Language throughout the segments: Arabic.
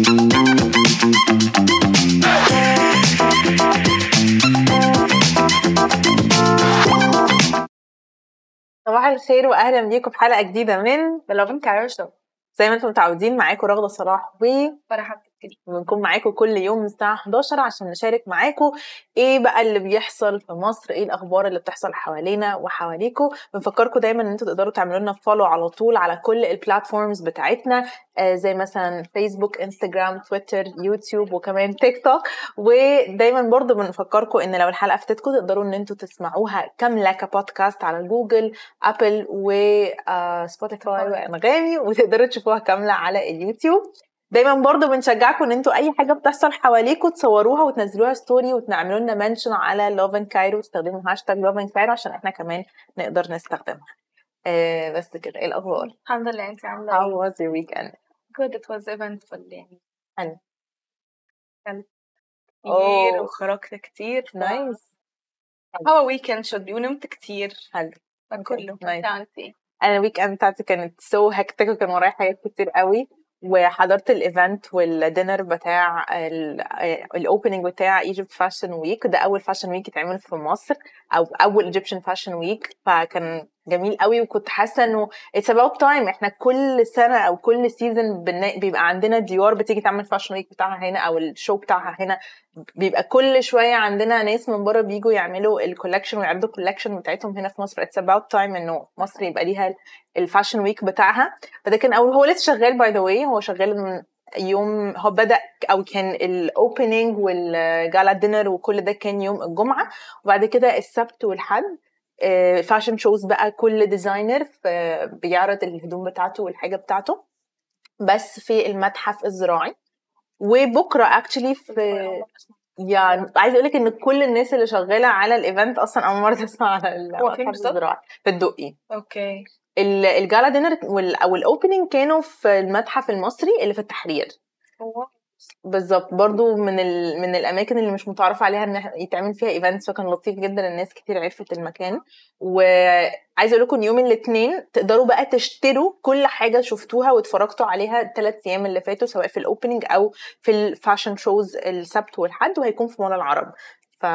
صباح الخير واهلا بيكم في حلقة جديدة من بلوفن كايرو زي ما أنتم متعودين معاكم رغدة صلاح و فرحة بنكون معاكم كل يوم من الساعة 11 عشان نشارك معاكم إيه بقى اللي بيحصل في مصر إيه الأخبار اللي بتحصل حوالينا وحواليكم. بنفكركم دايما إن أنتوا تقدروا تعملوا لنا follow على طول على كل ال platforms بتاعتنا آه زي مثلا فيسبوك انستجرام تويتر يوتيوب وكمان تيك توك ودايما برضو بنفكركم إن لو الحلقة فاتتكم تقدروا إن أنتوا تسمعوها كاملة كبودكاست على جوجل ابل وسبوتيفاي وأنغامي وتقدروا تشوفوها كاملة على اليوتيوب. دايما برضو بنشجعكم إن أنتوا أي حاجة بتحصل حواليكم تصوروها وتنزلوها story وتعملوا لنا mention على Love in Cairo وتستخدموا هاشتاج Love in Cairo عشان إحنا كمان نقدر نستخدمها. آه بس كده إيه الأخبار؟ الحمد لله انت عاملة how إيه؟ was your weekend? Good it was eventful يعني. أوه. كتير وخرجت كتير nice هو weekend should be ونمت كتير. حلو. فكله nice. إيه؟ أنا ال weekend بتاعتي كانت so hectic وكان ورايا حاجات كتير قوي. وحضرت ال event وال dinner بتاع ال opening بتاع Egypt Fashion Week ده أول fashion week يتعمل في مصر أو أول Egyptian fashion week فكان جميل قوي وكنت حاسة إنه it's about time إحنا كل سنة أو كل season بيبقى عندنا ديور بتيجي تعمل fashion week بتاعها هنا أو ال show بتاعها هنا. بيبقى كل شوية عندنا ناس من بره بيجوا يعملوا ال collection ويعرضوا ال collection بتاعتهم هنا في مصر. it's about time إنه مصر يبقى ليها ال fashion week بتاعها. فده كان اول هو لسه شغال by the way هو شغال من يوم هو بدأ أو كان ال opening وال gala dinner وكل ده كان يوم الجمعة. وبعد كده السبت والحد fashion shows بقى كل designer بيعرض الهدوم بتاعته والحاجة بتاعته. بس في المتحف الزراعي. وبكرة actually في يعني عايزة أقول لك إن كل الناس اللي شغالة على ال event أصلا أول مرة تسمع على المتحف؟ الزراعي. في الدقي. okay. ال- ال gala dinner وال- أو ال opening كانوا في المتحف المصري اللي في التحرير. بالظبط. برضو من ال... من الأماكن اللي مش متعرف عليها إن يتعمل فيها events فكان لطيف جدا. الناس كتير عرفت المكان. وعايزة أقول لكم يوم الاثنين تقدروا بقى تشتروا كل حاجة شفتوها واتفرجتوا عليها الثلاث أيام اللي فاتوا سواء في ال opening أو في ال fashion shows السبت والحد وهيكون في مول العرب. ف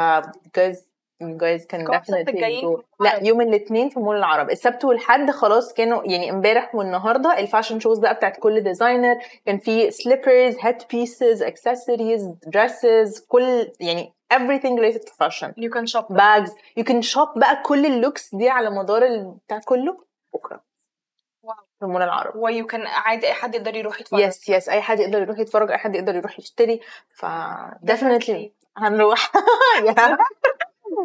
you guys can كم السبت definitely go لا؟ يوم الاثنين في مول العرب. السبت والحد خلاص كانوا يعني امبارح والنهاردة ال fashion shows بقى بتاعت كل designer كان في slippers head pieces accessories dresses كل يعني everything related to fashion. You can shop bags. You can shop بقى كل ال looks دي على مدار البتاع كله بكرة. في مول العرب. و you can عادي أي حد يقدر يروح يتفرج. yes yes أي حد يقدر يروح يتفرج أي حد يقدر يروح يشتري. ف definitely. هنروح.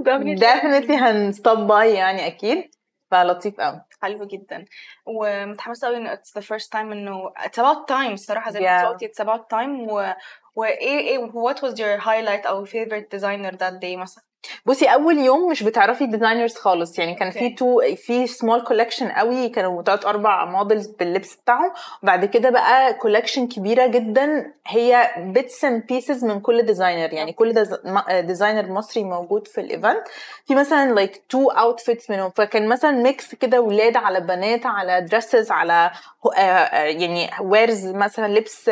Definitely. definitely هن stop by يعني أكيد فلطيف قوي حلو جدا ومتحمسه قوي إنه it's the first time إنه it's about time الصراحة زي ما. أنت قلتي about time و وايه إيه what was your highlight أو favorite designer that day مثلا؟ بصي أول يوم مش بتعرفي designers خالص. يعني كان في. two في small collection قوي كانوا تلات أربع models باللبس بتاعهم. وبعد كده بقى collection كبيرة جدا. هي bits and pieces من كل designer يعني كل designer مصري موجود في ال event في مثلا like two outfits منهم. فكان مثلا mix كده ولاد على بنات على dresses على آه، آه، يعني wears مثلا لبس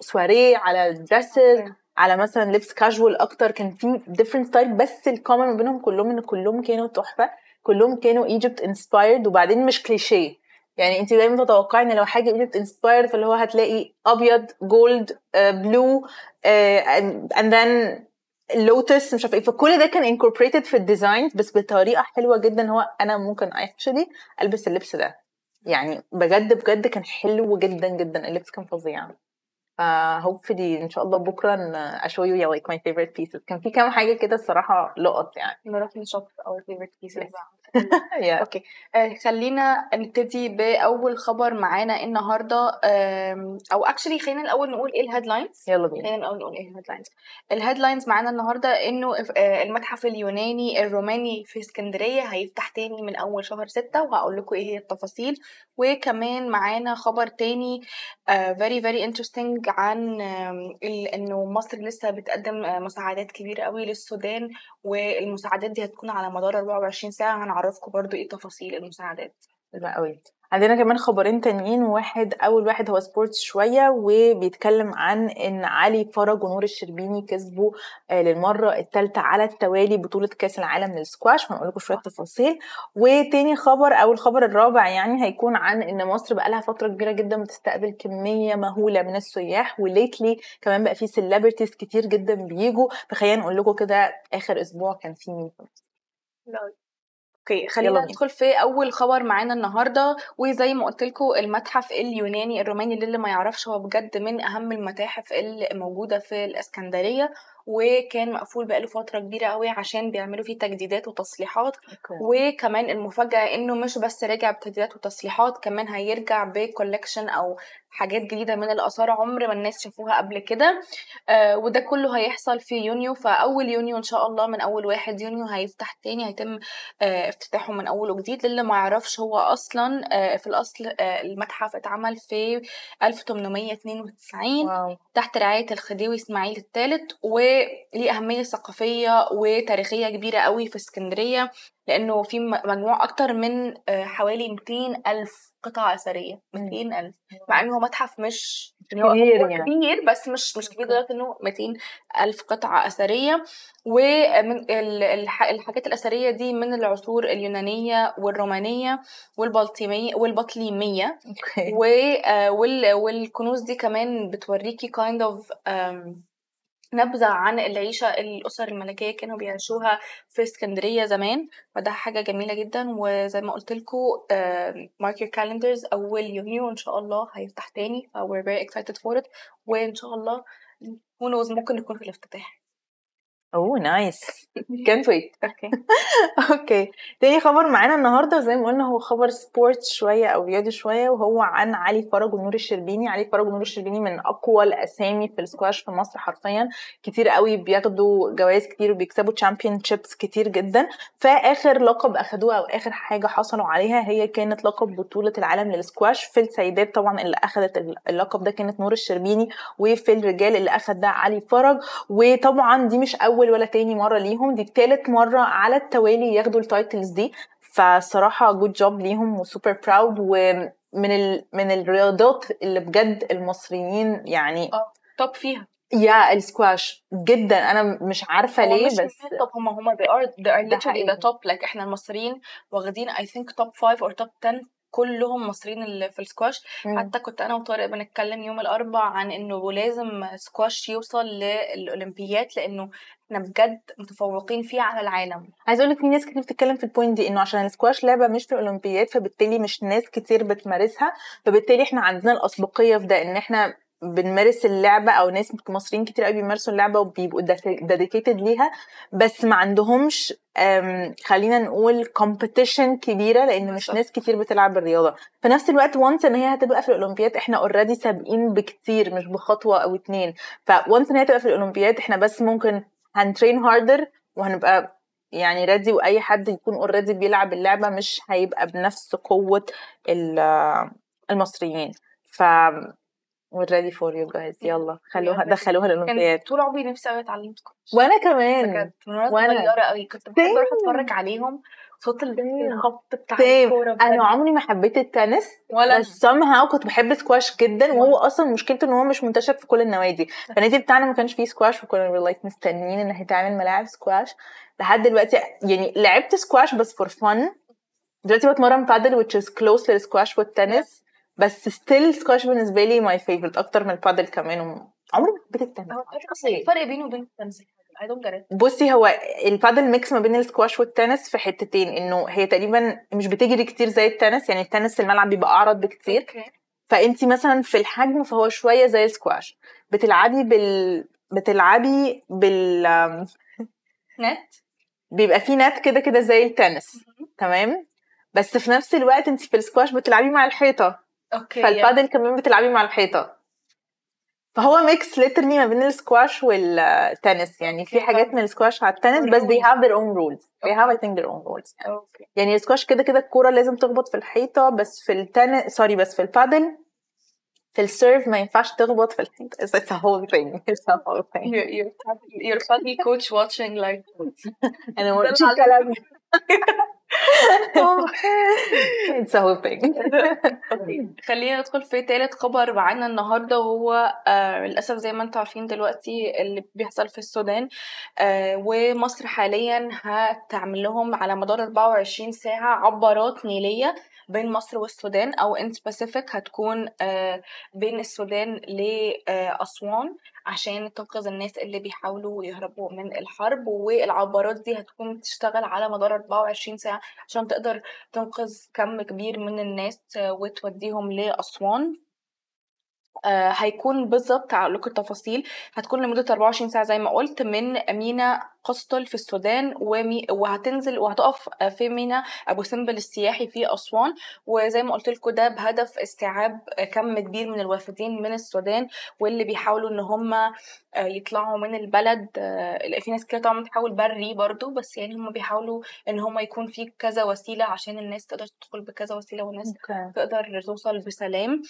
سواريه على dresses. على مثلا لبس كاجوال أكتر. كان في different style بس ال common ما بينهم كلهم إن كلهم كانوا تحفة. كلهم كانوا Egypt inspired وبعدين مش كليشيه يعني انت دايما تتوقعي إن لو حاجة Egypt inspired فاللي هو هتلاقي أبيض gold blue and then lotus مش عارفة إيه. فكل ده كان incorporated في ال design بس بطريقة حلوة جدا. هو أنا ممكن actually ألبس اللبس ده. يعني بجد بجد كان حلو جدا جدا. اللبس كان فظيع. آه، ف hopefully إن شاء الله بكرة إن I show you like my favorite pieces كان في كام حاجة كده الصراحة لقط يعني. نروح نشوف our favorite pieces okay. آه خلينا نبتدي بأول خبر معانا النهارده. أو actually خلينا الأول نقول إيه ال headlines يلا بينا. خلينا الأول نقول إيه ال headlines ال headlines معانا النهارده إنه آه، المتحف اليوناني الروماني في اسكندرية هيفتح تاني من أول شهر ستة وهقول لكم إيه هي التفاصيل. وكمان معانا خبر تاني very very interesting عن إنه مصر لسه بتقدم آه، مساعدات كبيرة قوي للسودان والمساعدات دي هتكون على مدار 24 ساعة. هنعرفكم برضو إيه تفاصيل المساعدات. قوي. عندنا كمان خبرين تانيين واحد أول واحد هو sports شوية وبيتكلم عن إن علي فرج ونور الشربيني كسبوا آه، للمرة الثالثه على التوالي بطولة كأس العالم للسكواش هنقول لكم شوية تفاصيل. وتاني خبر أو الخبر الرابع يعني هيكون عن إن مصر بقى لها فترة كبيرة جدا بتستقبل كمية مهولة من السياح. و lately كمان بقى في celebrities كتير جدا بيجوا. فخلينا نقول لكم كده آخر أسبوع كان في مين. okay خلينا ندخل في أول خبر معانا النهارده. وزي ما قلت لكم المتحف اليوناني الروماني للي ما يعرفش هو بجد من أهم المتاحف اللي موجودة في الإسكندرية. وكان مقفول بقاله فترة كبيرة قوي عشان بيعملوا فيه تجديدات وتصليحات. وكمان المفاجأة إنه مش بس رجع بتجديدات وتصليحات كمان هيرجع ب collection أو حاجات جديدة من الآثار عمر ما الناس شافوها قبل كده. آه وده كله هيحصل في يونيو فأول يونيو إن شاء الله من أول واحد يونيو هيفتح تاني هيتم آه افتتاحه من أول وجديد. للي ما يعرفش هو أصلا آه في الأصل آه المتحف اتعمل في 1892 واو. تحت رعاية الخديوي إسماعيل الثالث وليه أهمية ثقافية وتاريخية كبيرة قوي في اسكندرية لأنه في مجموع أكتر من آه، حوالي 200 ألف قطعة أثرية 200 ألف مع إنه متحف مش كبير يعني. كبير بس مش مش كبير لدرجة إنه 200 ألف قطعة أثرية. ومن الحاجات الأثرية دي من العصور اليونانية والرومانية والبلطيمية والبطليمية. آه، والكنوز دي كمان بتوريكي kind of نبذة عن العيشة الأسر الملكية كانوا بيعيشوها في اسكندرية زمان فده حاجة جميلة جدا وزي ما قلت لكم mark your calendars أول يونيو إن شاء الله هيفتح تاني ف we're very excited for it وإن شاء الله who knows ممكن نكون في الافتتاح. اوه نايس كانت ويت أوكي أوكي تاني خبر معانا النهارده زي ما قلنا هو خبر sport شوية أو رياضي شوية وهو عن علي فرج ونور الشربيني. علي فرج ونور الشربيني من أقوى الأسامي في السكواش في مصر حرفيا. كتير قوي بياخدوا جوائز كتير وبيكسبوا championships كتير جدا. فآخر لقب أخدوه أو آخر حاجة حصلوا عليها هي كانت لقب بطولة العالم للسكواش. في السيدات طبعا اللي اخذت اللقب ده كانت نور الشربيني وفي الرجال اللي اخذ ده علي فرج. وطبعا دي مش أول أول ولا تاني مرة ليهم دي تالت مرة على التوالي ياخدوا ال titles دي. فصراحة good job ليهم و super proud ومن ال... من الرياضات اللي بجد المصريين يعني آه top فيها. يا السكواش جدا. أنا مش عارفة ليه مش بس طب هم هم they are they are literally the top. Like إحنا المصريين واخدين I think top 5 or top 10 كلهم مصريين اللي في السكواش مم. حتى كنت أنا وطارق بنتكلم يوم الاربع عن إنه لازم سكواش يوصل للأولمبيات لأنه إحنا بجد متفوقين فيه على العالم عايز أقول لك في ناس كتير بتتكلم في ال point دي إنه عشان السكواش لعبة مش في الأولمبيات فبالتالي مش ناس كتير بتمارسها فبالتالي إحنا عندنا الأسبقية في ده إن إحنا بنمارس اللعبة أو ناس مصريين كتير قوي بيمارسوا اللعبة وبيبقوا dedicated ليها بس ما عندهمش خلينا نقول competition كبيرة لأن مش ناس كتير بتلعب الرياضه في نفس الوقت و once إن هي هتبقى في الأولمبياد إحنا already سابقين بكتير مش بخطوة أو اتنين. ف once إن هي تبقى في الأولمبياد إحنا بس ممكن هنترين harder وهنبقى يعني ready وأي حد يكون already بيلعب اللعبة مش هيبقى بنفس قوة المصريين. ف we're ready for you guys. يلا. خلوها دخلوها الاولمبياد طول عمري نفسي قوي اتعلم وأنا كمان. بجد. وأنا صغيرة قوي كنت بحب أروح أتفرج عليهم. صوت الخبط بتاع الكورة أنا عمري ما حبيت التنس ولا بس somehow كنت بحب سكواش جدا وهو أصلا مشكلته إن هو مش منتشر في كل النوادي. فالنادي بتاعنا ما كانش فيه سكواش وكنا like مستنيين إن هيتعمل ملاعب سكواش لحد دلوقتي يعني لعبت سكواش بس for fun دلوقتي بتمرن بادل which is close للسكواش والتنس بس still سكواش بالنسبة لي my favorite أكتر من البادل كمان. عمري ما حبيت التنس إيه الفرق بينه وبين التنس. بصي هو البادل mix ما بين السكواش والتنس في حتتين إنه هي تقريبا مش بتجري كتير زي التنس يعني التنس الملعب بيبقى أعرض بكتير. Okay. فانت مثلا في الحجم فهو شوية زي السكواش بتلعبي بال بتلعبي بال نت بيبقى في نت كده كده زي التنس. تمام؟ بس في نفس الوقت انت في السكواش بتلعبي مع الحيطة. okay. فالبادل كمان بتلعبي مع الحيطة. فهو mix literally ما بين السكواش والتنس. يعني في حاجات من السكواش على التنس بس they have their own rules. They have I think their own rules. okay. يعني السكواش كده كده الكورة لازم تخبط في الحيطة بس في التنس سوري بس في البادل في ال serve ما ينفعش تخبط في الحيطة. It's, it's a whole thing. It's a whole thing. You're, you're funny coach watching like أنا ما الكلام It's a whole thing. خلينا ندخل في تالت خبر معانا النهارده وهو آه للأسف زي ما أنتم عارفين دلوقتي اللي بيحصل في السودان آه ومصر حاليا هتعمل لهم على مدار 24 ساعة عبارات نيلية بين مصر والسودان أو ان سبيسيفيك هتكون آه بين السودان لاسوان عشان تنقذ الناس اللي بيحاولوا يهربوا من الحرب. والعبارات دي هتكون بتشتغل على مدار 24 ساعة عشان تقدر تنقذ كم كبير من الناس وتوديهم لأسوان. آه هيكون بالظبط لكم التفاصيل. هتكون لمدة 24 ساعة زي ما قلت من مينا قسطل في السودان ومي وهتنزل وهتقف في مينا أبو سمبل السياحي في أسوان. وزي ما قلت لكم ده بهدف استيعاب كم كبير من الوافدين من السودان واللي بيحاولوا إن هم يطلعوا من البلد. في ناس كده طبعا بتحاول بري برضو بس يعني هم بيحاولوا إن هم يكون في كذا وسيلة عشان الناس تقدر تدخل بكذا وسيلة والناس okay. تقدر توصل بسلام.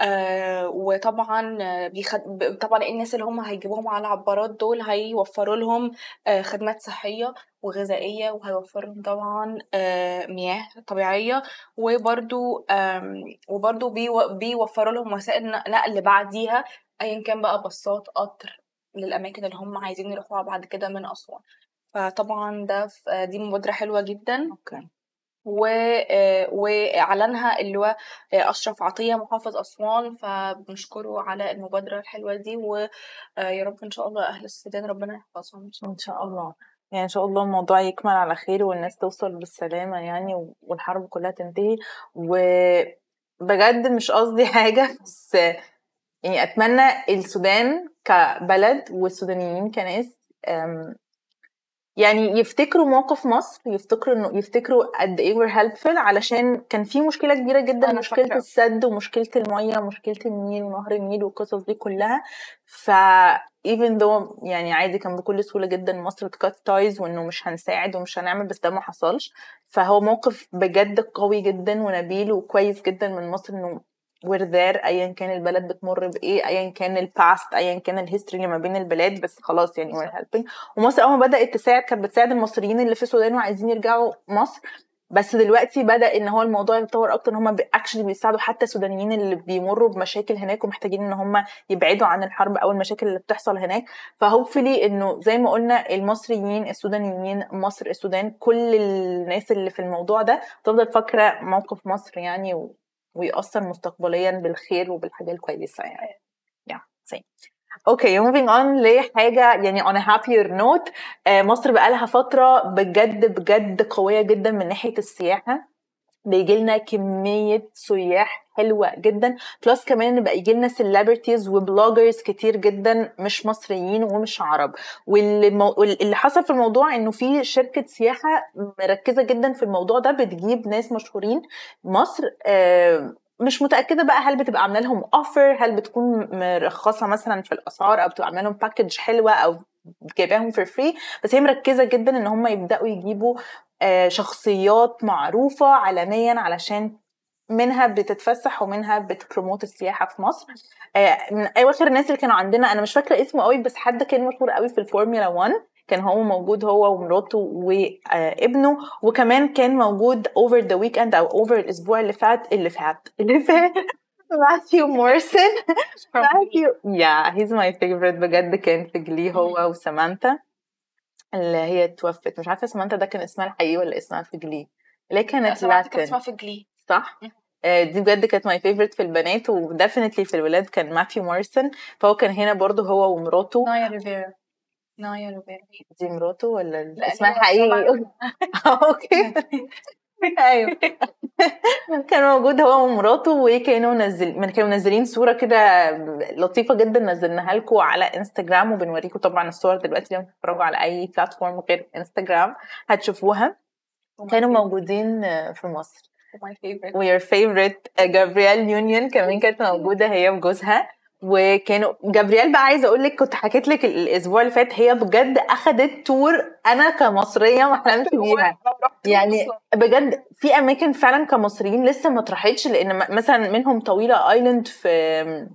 آه وطبعا بيخد... طبعا الناس اللي هم هيجيبوهم على العبارات دول هيوفروا لهم آه خدمات صحية وغذائية وهيوفروا لهم طبعا آه مياه طبيعية وبرضو وبرضو بيو... بيوفروا لهم وسائل نقل بعديها ايا كان بقى باصات قطر للأماكن اللي هم عايزين يروحوها بعد كده من أسوان فطبعا ده دي مبادرة حلوة جدا أوكي. واعلنها اللي هو أشرف عطية محافظ أسوان. فبنشكره على المبادرة الحلوة دي ويا رب إن شاء الله أهل السودان ربنا يحفظهم إن شاء الله. يعني إن شاء الله الموضوع يكمل على خير والناس توصل بالسلامة يعني والحرب كلها تنتهي. وبجد مش قصدي حاجة بس يعني أتمنى السودان كبلد والسودانيين كناس يعني يفتكروا موقف مصر يفتكروا انه يفتكروا قد إيه we're helpful علشان كان في مشكلة كبيرة جدا مشكلة فاكرة. السد ومشكلة المية ومشكله النيل ونهر النيل والقصص دي كلها ف even though يعني عادي كان بكل سهولة جدا مصر ت cut ties وإنه مش هنساعد ومش هنعمل بس ده ما حصلش فهو موقف بجد قوي جدا ونبيل وكويس جدا من مصر إنه we're there ايا كان البلد بتمر بإيه ايا كان ال past ايا كان ال history اللي ما بين البلاد بس خلاص يعني we're helping. ومصر أول ما بدأت تساعد كانت بتساعد المصريين اللي في السودان وعايزين يرجعوا مصر. بس دلوقتي بدأ إن هو الموضوع يتطور أكتر إن هم actually بيساعدوا حتى السودانيين اللي بيمروا بمشاكل هناك ومحتاجين إن هم يبعدوا عن الحرب أو المشاكل اللي بتحصل هناك. فهوبفلي إنه زي ما قلنا المصريين السودانيين مصر السودان كل الناس اللي في الموضوع ده تفضل فاكرة موقف مصر يعني و... ويأثر مستقبليا بالخير وبالحاجة الكويسة يعني. yeah. Same. أوكي moving on. لحاجة يعني on a happier note آه، مصر بقالها فترة بجد بجد قوية جدا من ناحية السياحة. بيجي لنا كمية سياح حلوة جدا. plus كمان بقى يجي لنا celebrities و bloggers كتير جدا مش مصريين ومش عرب. واللي, حصل في الموضوع إنه في شركة سياحة مركزة جدا في الموضوع ده بتجيب ناس مشهورين مصر آه مش متأكدة بقى هل بتبقى عاملة لهم offer هل بتكون مرخصة مثلا في الأسعار أو بتبقى عاملة لهم package حلوة أو جايباهم for free بس هي مركزة جدا إن هم يبدأوا يجيبوا شخصيات معروفة عالميا علشان منها بتتفسح ومنها بت promote السياحة في مصر. آه، من اواخر الناس اللي كانوا عندنا أنا مش فاكرة اسمه قوي بس حد كان مشهور قوي في الفورمولا 1 كان هو موجود هو ومراته وابنه وكمان كان موجود over the weekend أو اوفر الأسبوع اللي فات اللي فات اللي فات. ماثيو موريسون ماثيو yeah he's my favorite بجد. كان في Glee هو وسامانثا اللي هي توفت. مش عارفة سامانثا ده كان اسمها الحقيقي ولا اسمها في Glee. اللي كانت سمعت كانت Latin. اسمها في Glee. صح؟ آه، دي بجد كانت my favorite في البنات و definitely في الولاد كان ماثيو موريسون فهو كان هنا برضه هو ومراته. نايا ريفيرا. نايا ريفيرا. دي مراته ولا لا، اسمها الحقيقي؟ okay. أيوه. كان موجود هو ومراته وكانوا نزل من كانوا منزلين صورة كده لطيفة جدا نزلناها لكم على إنستجرام وبنوريكم طبعا الصور دلوقتي لما تتفرجوا على أي platform غير إنستجرام هتشوفوها. كانوا موجودين في مصر. و your favorite جابرييل يونيون كمان كانت موجودة هي وجوزها. وكانوا جابرييل بقى عايزة أقول لك كنت حكيت لك الأسبوع اللي فات هي بجد أخدت tour أنا كمصرية ما حلمت بيها. يعني بجد في أماكن فعلا كمصريين لسه ما اتراحتش لأن مثلا منهم طويلة island في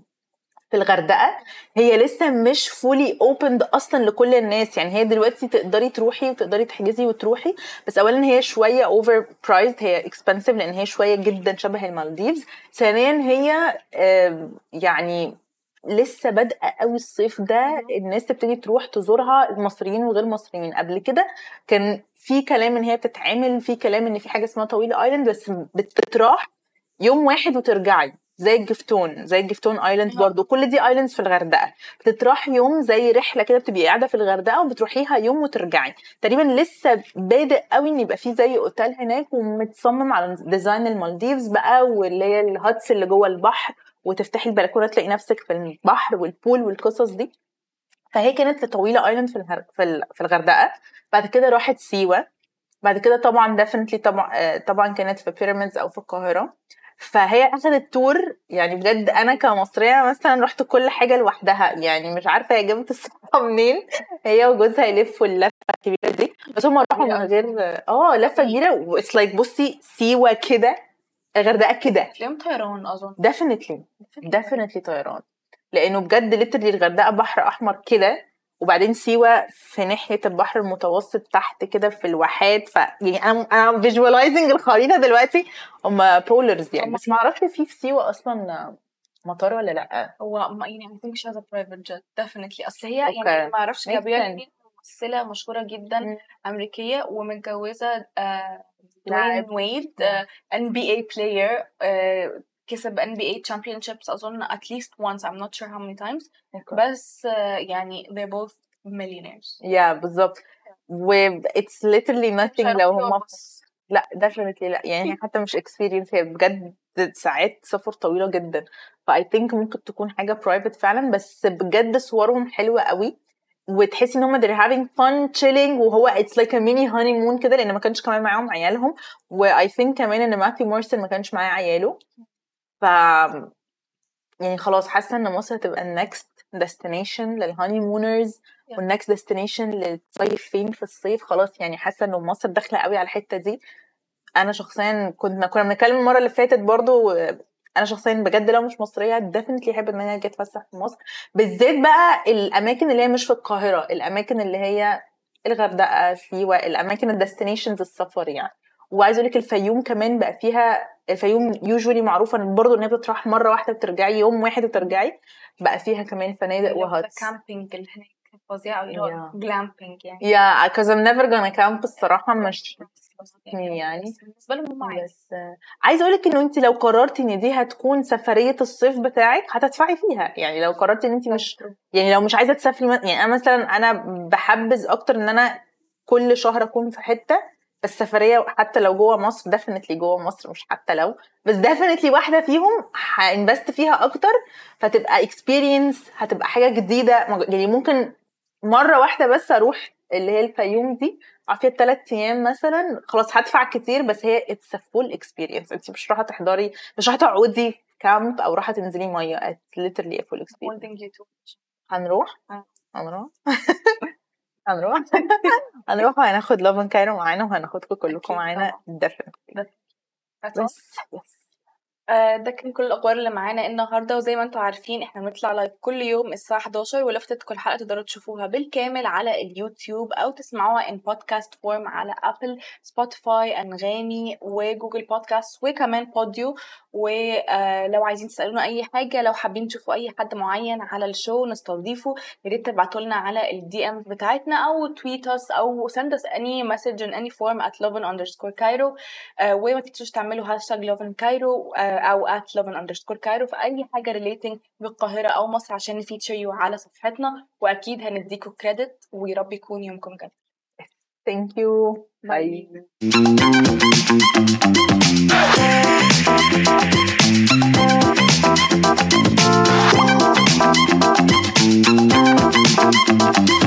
في الغردقة هي لسه مش fully opened أصلا لكل الناس. يعني هي دلوقتي تقدري تروحي وتقدري تحجزي وتروحي بس اولا هي شوية overpriced هي expensive لأن هي شوية جدا شبه المالديفز. ثانيا هي يعني لسه بادئة قوي الصيف ده الناس تبتدي تروح تزورها المصريين وغير مصريين قبل كده كان في كلام إن هي بتتعمل في كلام إن في حاجة اسمها طويله island بس بتتراح يوم واحد وترجعي. زي الجفتون زي الجفتون island. برضو. كل دي islands في الغردقة. بتتراح يوم زي رحلة كده بتبقي قاعدة في الغردقة وبتروحيها يوم وترجعي. تقريبا لسه بادئ قوي إن يبقى في زي اوتيل هناك ومتصمم على design المالديفز بقى واللي هي ال huts اللي جوه البحر. وتفتحي البلكونة تلاقي نفسك في البحر وال pool والقصص دي. فهي كانت في طويلة island في الهر... في. في الغردقة. بعد كده راحت سيوة. بعد كده طبعا definitely طبعا طبعا كانت في pyramids أو في القاهرة. فهي اخذت tour يعني بجد أنا كمصرية مثلا رحت كل حاجة لوحدها. يعني مش عارفة هي جابت الصحة منين. هي وجوزها يلفوا اللفة الكبيرة دي. بس هم راحوا من غير آه لفة كبيرة. و it's like بصي سيوة كده. الغردقه كده تلاقيهم طيران أظن. definitely definitely طيران. لأنه بجد literally الغردقة بحر أحمر كده وبعدين سيوة في ناحية البحر المتوسط تحت كده في الواحات. ف يعني أنا أنا visualizing الخريطة دلوقتي. هم ballers يعني. بس ما أعرفش في في سيوة أصلا مطار ولا لأ. هو يعني she has a private jet. Definitely. أصل هي أوكي. يعني ما أعرفش. دي ممثلة مشهورة جدا مم. أمريكية ومتجوزة آه لاعب. ويد آه NBA player آه كسب NBA championships أظن at least once I'm not sure how many times بس آه يعني they're both millionaires يا بالظبط و it's literally nothing لو هم لا definitely لا يعني حتى مش experience هي بجد ساعات سفر طويلة جدا ف I think ممكن تكون حاجة private فعلا بس بجد صورهم حلوة قوي وتحسي إن هم they're having fun chilling وهو it's like a mini honeymoon كده لأن ما كانش كمان معاهم عيالهم. و I think كمان إن ماثيو مورسون ما كانش معاه عياله. ف يعني خلاص حاسة إن مصر هتبقى ال next destination لل honeymooners. وال next destination للصيف. فين؟ في الصيف. خلاص يعني حاسة إن مصر داخلة قوي على الحتة دي. أنا شخصيا كنا كنا بنتكلم المرة اللي فاتت برضو أنا شخصيا بجد لو مش مصرية definitely أحب إن أنا أجي أتفسح في مصر. بالذات بقى الأماكن اللي هي مش في القاهرة الأماكن اللي هي الغردقة سيوة الأماكن ال destinations السفر يعني. وعايزه أقول لك الفيوم كمان بقى فيها الفيوم usually معروفة برضه إن هي بتروح مرة واحدة وترجعي يوم واحد وترجعي بقى فيها كمان فنادق و huts camping اللي هناك. فظيع قوي اللي هو. glamping يعني يا cause I'm never gonna camp الصراحة مش يعني. بس بالنسبة لهم هم بس عايزة أقول لك إنه انت لو قررتي إن دي هتكون سفرية الصيف بتاعك هتدفعي فيها يعني لو قررتي إن انت مش يعني لو مش عايزة تسافري يعني أنا مثلا أنا بحبذ أكتر إن أنا كل شهر أكون في حتة بس سفريه حتى لو جوه مصر definitely جوه مصر مش حتى لو بس definitely واحدة فيهم ه invest فيها أكتر فتبقى experience هتبقى حاجة جديدة يعني ممكن مرة واحدة بس أروح اللي هي الفيوم دي اقعد فيها ثلاث أيام مثلا خلاص هدفع كتير بس هي it's full experience انت مش رايحة تحضري مش رايحة تقعدي كامب أو رايحة تنزلي مية. it's literally a full experience. holding you to هنروح؟ آه. هنروح؟ هنروح؟ هنروح وهناخد Lovin Cairo معانا وهناخدكم كلكم معانا. definitely. بس بس آه، ده كان كل الأخبار اللي معانا النهارده وزي ما أنتم عارفين إحنا بنطلع live كل يوم الساعة 11 ولفتة كل حلقة تقدروا تشوفوها بالكامل على اليوتيوب أو تسمعوها in podcast form على Apple Spotify أنغامي و Google Podcast وكمان بوديو ولو عايزين تسألونا أي حاجة لو حابين تشوفوا أي حد معين على ال show نستضيفه يا ريت تبعتوا لنا على ال DM بتاعتنا أو tweet أو send us any message in any form at آه، وما تنسوش تعملوا هاشتاج Lovin Cairo أو at love underscore cairo في أي حاجة relating بالقاهرة أو مصر عشان ن feature you على صفحتنا وأكيد هنديكوا credit ويا رب يكون يومكم جميل Thank you. Bye. Bye.